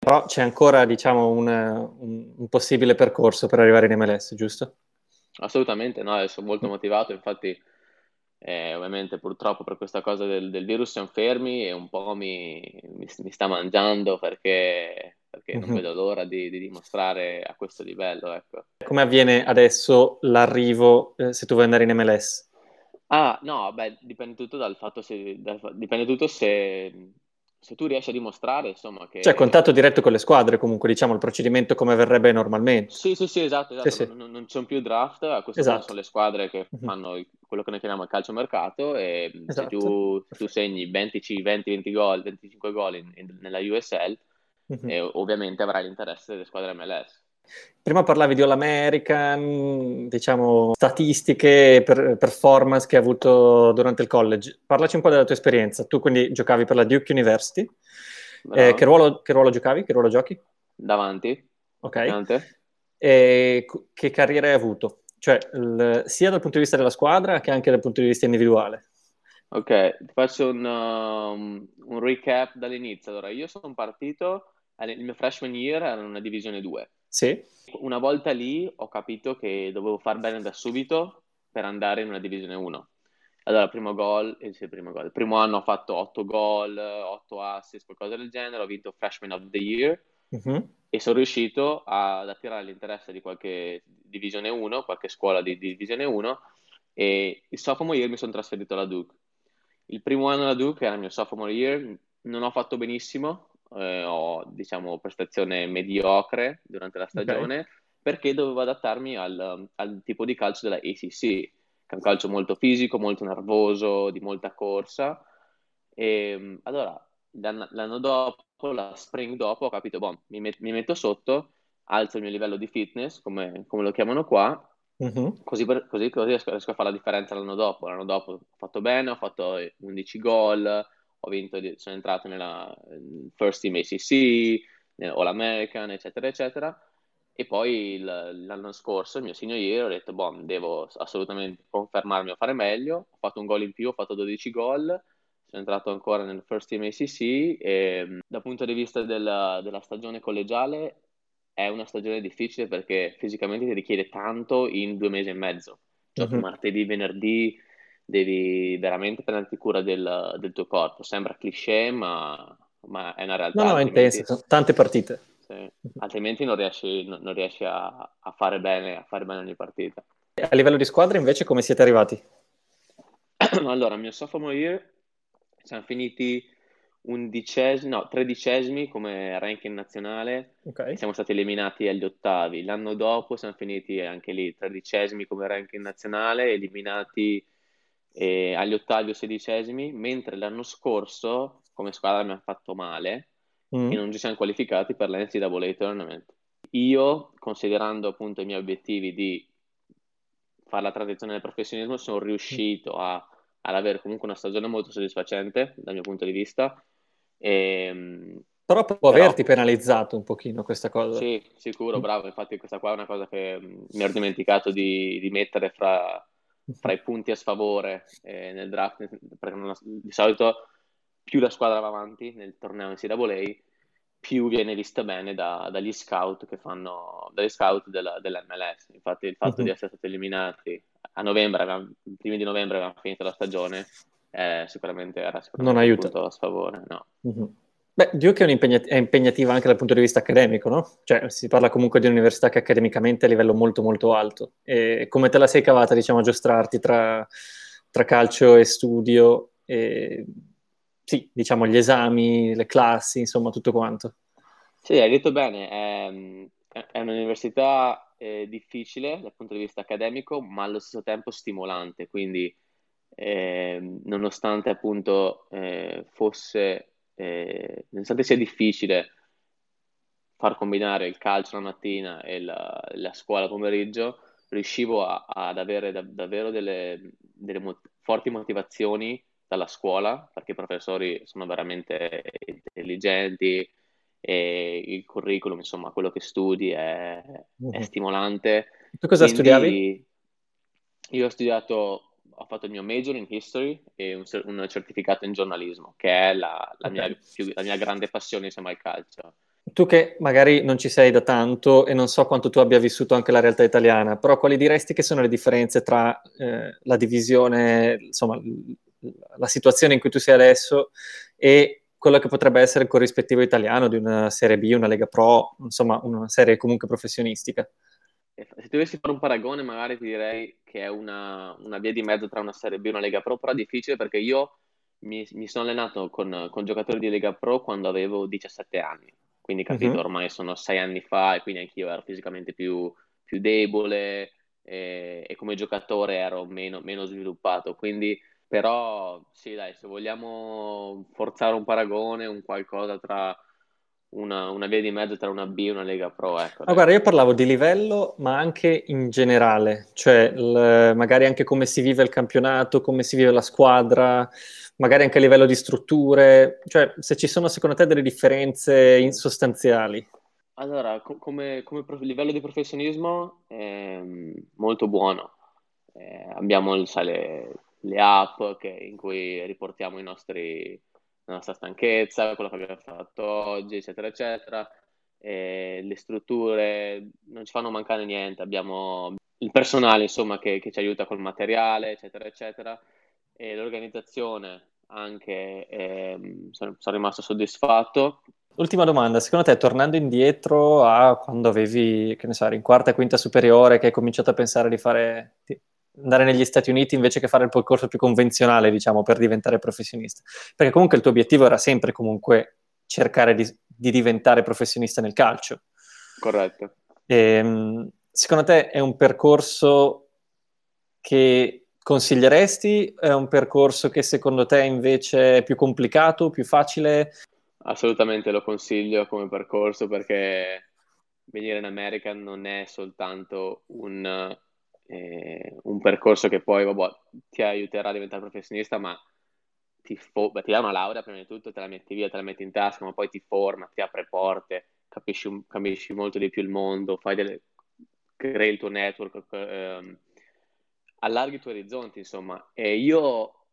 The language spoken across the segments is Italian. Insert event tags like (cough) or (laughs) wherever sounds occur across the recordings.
Però c'è ancora, diciamo, un, un, un possibile percorso per arrivare in MLS, giusto? Assolutamente, no, sono molto motivato, infatti eh, ovviamente purtroppo per questa cosa del, del, virus siamo fermi e un po' mi, mi, mi sta mangiando perché, perché non mm-hmm. vedo l'ora di, di, dimostrare a questo livello. Ecco. Come avviene adesso l'arrivo eh, se tu vuoi andare in MLS? Ah, no, beh, dipende tutto dal fatto se, dal, dipende tutto se se tu riesci a dimostrare, insomma, che... Cioè, contatto diretto con le squadre, comunque, diciamo, il procedimento come verrebbe normalmente. Sì, sì, sì, esatto, esatto. Sì, sì. Non, non c'è più draft, a questo esatto. punto sono le squadre che uh-huh. fanno quello che noi chiamiamo il calciomercato e esatto. se tu, tu, segni 20, 20, 20 gol, 25 gol in, in, nella USL, uh-huh. eh, ovviamente avrai l'interesse delle squadre MLS. Prima parlavi di All American, diciamo, statistiche, per, performance che hai avuto durante il college. Parlaci un po' della tua esperienza. Tu quindi giocavi per la Duke University. Eh, che, ruolo, che, ruolo, giocavi? Che ruolo giochi? Davanti. Ok. Davanti. E che carriera hai avuto? Cioè, il, sia dal punto di vista della squadra che anche dal punto di vista individuale. Ok, ti faccio un, um, un recap dall'inizio. Allora, io sono partito, il mio freshman year era in una divisione 2 sì. Una volta lì ho capito che dovevo far bene da subito per andare in una divisione 1. Allora, primo gol, eh, sì, primo gol. Primo anno ho fatto 8 gol, 8 assist, qualcosa del genere, ho vinto Freshman of the Year uh-huh. e sono riuscito ad attirare l'interesse di qualche divisione 1, qualche scuola di, di divisione 1 e il sophomore year mi sono trasferito alla Duke. Il primo anno alla Duke era il mio sophomore year, non ho fatto benissimo, eh, ho diciamo prestazione mediocre durante la stagione okay. perché dovevo adattarmi al, al, tipo di calcio della ACC, che è un calcio molto fisico, molto nervoso, di molta corsa. E allora l'anno, dopo, la spring dopo, ho capito, boh, mi, met- mi, metto sotto, alzo il mio livello di fitness, come, come lo chiamano qua, Uh-huh. Così, per, così, così riesco, riesco, a fare la differenza l'anno dopo. L'anno dopo ho fatto bene, ho fatto 11 gol, ho vinto, sono entrato nella First Team ACC, All American, eccetera, eccetera. E poi l'anno scorso, il mio senior year, ho detto, boh, devo assolutamente confermarmi a fare meglio. Ho fatto un gol in più, ho fatto 12 gol, sono entrato ancora nel First Team ACC e dal punto di vista della, della stagione collegiale è una stagione difficile perché fisicamente ti richiede tanto in due mesi e mezzo. Giochi mm-hmm. martedì, venerdì, devi veramente prenderti cura del, del tuo corpo. Sembra cliché, ma, ma è una realtà. No, no, è intenso, tante partite. Sì. Altrimenti non riesci, non, riesci a, a, fare bene, a fare bene ogni partita. A livello di squadra invece come siete arrivati? (clears throat) allora, mio sophomore year siamo finiti undicesimi, no, tredicesimi come ranking nazionale. Okay. Siamo stati eliminati agli ottavi. L'anno dopo siamo finiti anche lì tredicesimi come ranking nazionale, eliminati eh, agli ottavi o sedicesimi, mentre l'anno scorso come squadra mi ha fatto male mm. e non ci siamo qualificati per l'NCAA Tournament. Io, considerando appunto i miei obiettivi di fare la transizione nel professionismo, sono riuscito a, ad avere comunque una stagione molto soddisfacente dal mio punto di vista. E, ehm, però può però, averti penalizzato un pochino questa cosa. Sì, sicuro, mm. bravo. Infatti questa qua è una cosa che mi ero dimenticato di, di mettere fra, fra i punti a sfavore eh, nel draft, perché non, di solito più la squadra va avanti nel torneo in NCAA, più viene vista bene da, dagli scout che fanno, dagli scout della, dell'MLS. Infatti il fatto uh-huh. di essere stati eliminati a novembre, avevamo, primi di novembre avevamo finito la stagione, eh, sicuramente era sicuramente non aiuta. un punto a sfavore, no. Uh-huh. Beh, Duke è, è, impegnativa anche dal punto di vista accademico, no? Cioè, si parla comunque di un'università che accademicamente è a livello molto molto alto. E come te la sei cavata, diciamo, a giostrarti tra, tra calcio e studio? E, sì, diciamo, gli esami, le classi, insomma, tutto quanto. Sì, hai detto bene, è, è un'università eh, difficile dal punto di vista accademico, ma allo stesso tempo stimolante, quindi eh, nonostante appunto eh, fosse eh, nonostante sia difficile far combinare il calcio la mattina e la, la scuola pomeriggio, riuscivo a, ad avere da, davvero delle, delle mo- forti motivazioni dalla scuola, perché i professori sono veramente intelligenti e il curriculum, insomma, quello che studi è, uh-huh. è mhm. stimolante. Tu cosa Quindi, studiavi? Io ho studiato ho fatto il mio major in history e un, un certificato in giornalismo, che è la, la, okay. mia, più, la mia, grande passione insieme al calcio. tu che magari non ci sei da tanto e non so quanto tu abbia vissuto anche la realtà italiana, però quali diresti che sono le differenze tra eh, la divisione, insomma, la situazione in cui tu sei adesso e quello che potrebbe essere il corrispettivo italiano di una Serie B, una Lega Pro, insomma, una serie comunque professionistica? Se dovessi fare un paragone, magari ti direi che è una, una via di mezzo tra una Serie B e una Lega Pro, però è difficile perché io mi, mi sono allenato con, con giocatori di Lega Pro quando avevo 17 anni quindi capito, uh-huh. ormai sono sei anni fa e quindi anch'io ero fisicamente più, più debole e, e, come giocatore ero meno, meno, sviluppato, quindi però sì dai, se vogliamo forzare un paragone, un qualcosa tra una, una via di mezzo tra una B e una Lega Pro, ecco. Ma guarda, io parlavo di livello, ma anche in generale, cioè l- magari anche come si vive il campionato, come si vive la squadra, magari anche a livello di strutture, cioè se ci sono secondo te delle differenze sostanziali. Allora, co- come, come prof- livello di professionismo è molto buono. Eh, abbiamo il, sai, le, le, app che, in cui riportiamo i nostri, la nostra stanchezza, quello che abbiamo fatto oggi, eccetera, eccetera. E le strutture non ci fanno mancare niente, abbiamo il personale, insomma, che, che ci aiuta col materiale, eccetera, eccetera. E l'organizzazione anche ehm, sono, rimasto soddisfatto. Ultima domanda, secondo te tornando indietro a quando avevi, che ne so, in quarta e quinta superiore, che hai cominciato a pensare di fare, andare negli Stati Uniti invece che fare il percorso più convenzionale, diciamo, per diventare professionista? Perché comunque il tuo obiettivo era sempre comunque cercare di, di diventare professionista nel calcio. Corretto. E, ehm, secondo te è un percorso che consiglieresti? È un percorso che secondo te invece è più complicato, più facile? Assolutamente lo consiglio come percorso perché venire in America non è soltanto un, eh, un percorso che poi vabbè, ti aiuterà a diventare professionista, ma ti, fo- beh, ti, dà una laurea prima di tutto, te la metti via, te la metti in tasca, ma poi ti forma, ti apre porte, capisci, capisci molto di più il mondo, delle, crei il tuo network. Ehm, allarghi i tuoi orizzonti, insomma. E io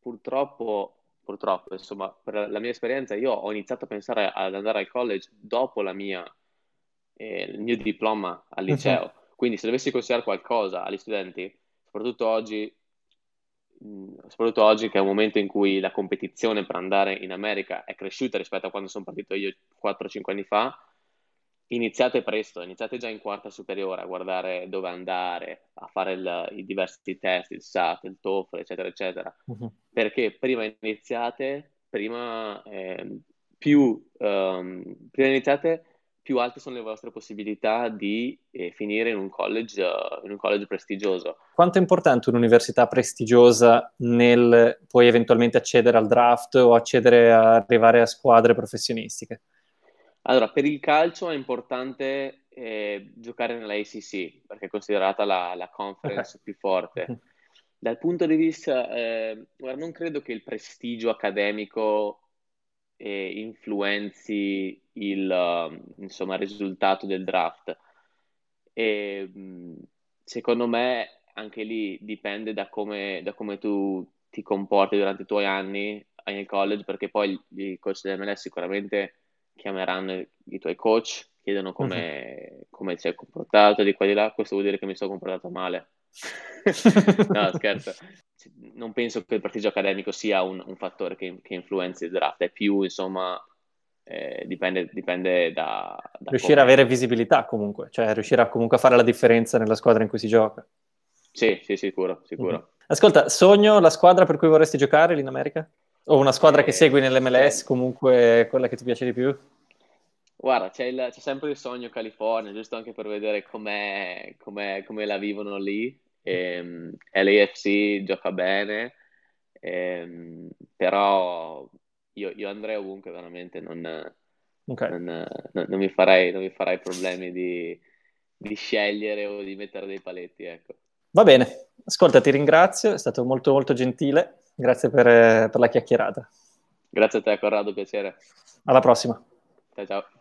purtroppo, purtroppo, insomma, per la mia esperienza, io ho iniziato a pensare ad andare al college dopo mia, eh, il mio diploma al mhm. liceo. Quindi se dovessi consigliare qualcosa agli studenti, soprattutto oggi, soprattutto oggi che è un momento in cui la competizione per andare in America è cresciuta rispetto a quando sono partito io 4-5 anni fa, iniziate presto, iniziate già in quarta superiore a guardare dove andare, a fare il, i diversi test, il SAT, il TOEFL, eccetera, eccetera. Uh-huh. Perché prima iniziate, prima, eh, più, um, prima iniziate, più alte sono le vostre possibilità di eh, finire in un, college, uh, in un college prestigioso. Quanto è importante un'università prestigiosa nel poi eventualmente accedere al draft o accedere a arrivare a squadre professionistiche? Allora, per il calcio è importante eh, giocare nella ACC perché è considerata la, la conference okay. più forte. (laughs) Dal punto di vista, eh, non credo che il prestigio accademico eh, influenzi il, uh, insomma, il risultato del draft. E, secondo me anche lì dipende da come, da come tu ti comporti durante i tuoi anni nel college, perché poi i coach dell'MLS sicuramente chiameranno i tuoi coach, chiedono come, uh-huh. come ti sei comportato di qua e di là, questo vuol dire che mi sono comportato male. (laughs) no, scherzo. Non penso che il prestigio accademico sia un, un fattore che, che, influenzi il draft, è più, insomma, eh, dipende, dipende da, da... Riuscire ad avere visibilità comunque, cioè riuscire a comunque a fare la differenza nella squadra in cui si gioca. Sì, sì, sicuro, sicuro. Uh-huh. Ascolta, sogno la squadra per cui vorresti giocare lì in America? O una squadra eh, che segui nell'MLS, comunque quella che ti piace di più? Guarda, c'è, il, c'è sempre il sogno California, giusto anche per vedere com'è, com'è, come la vivono lì. Ehm, LAFC gioca bene, ehm, però io, io, andrei ovunque veramente, non, okay. non, non, non, mi farei, non mi farei problemi di, di, scegliere o di mettere dei paletti. Ecco. Va bene, ascolta, ti ringrazio, è stato molto molto gentile, grazie per, per la chiacchierata. Grazie a te Corrado, piacere. Alla prossima. Ciao ciao.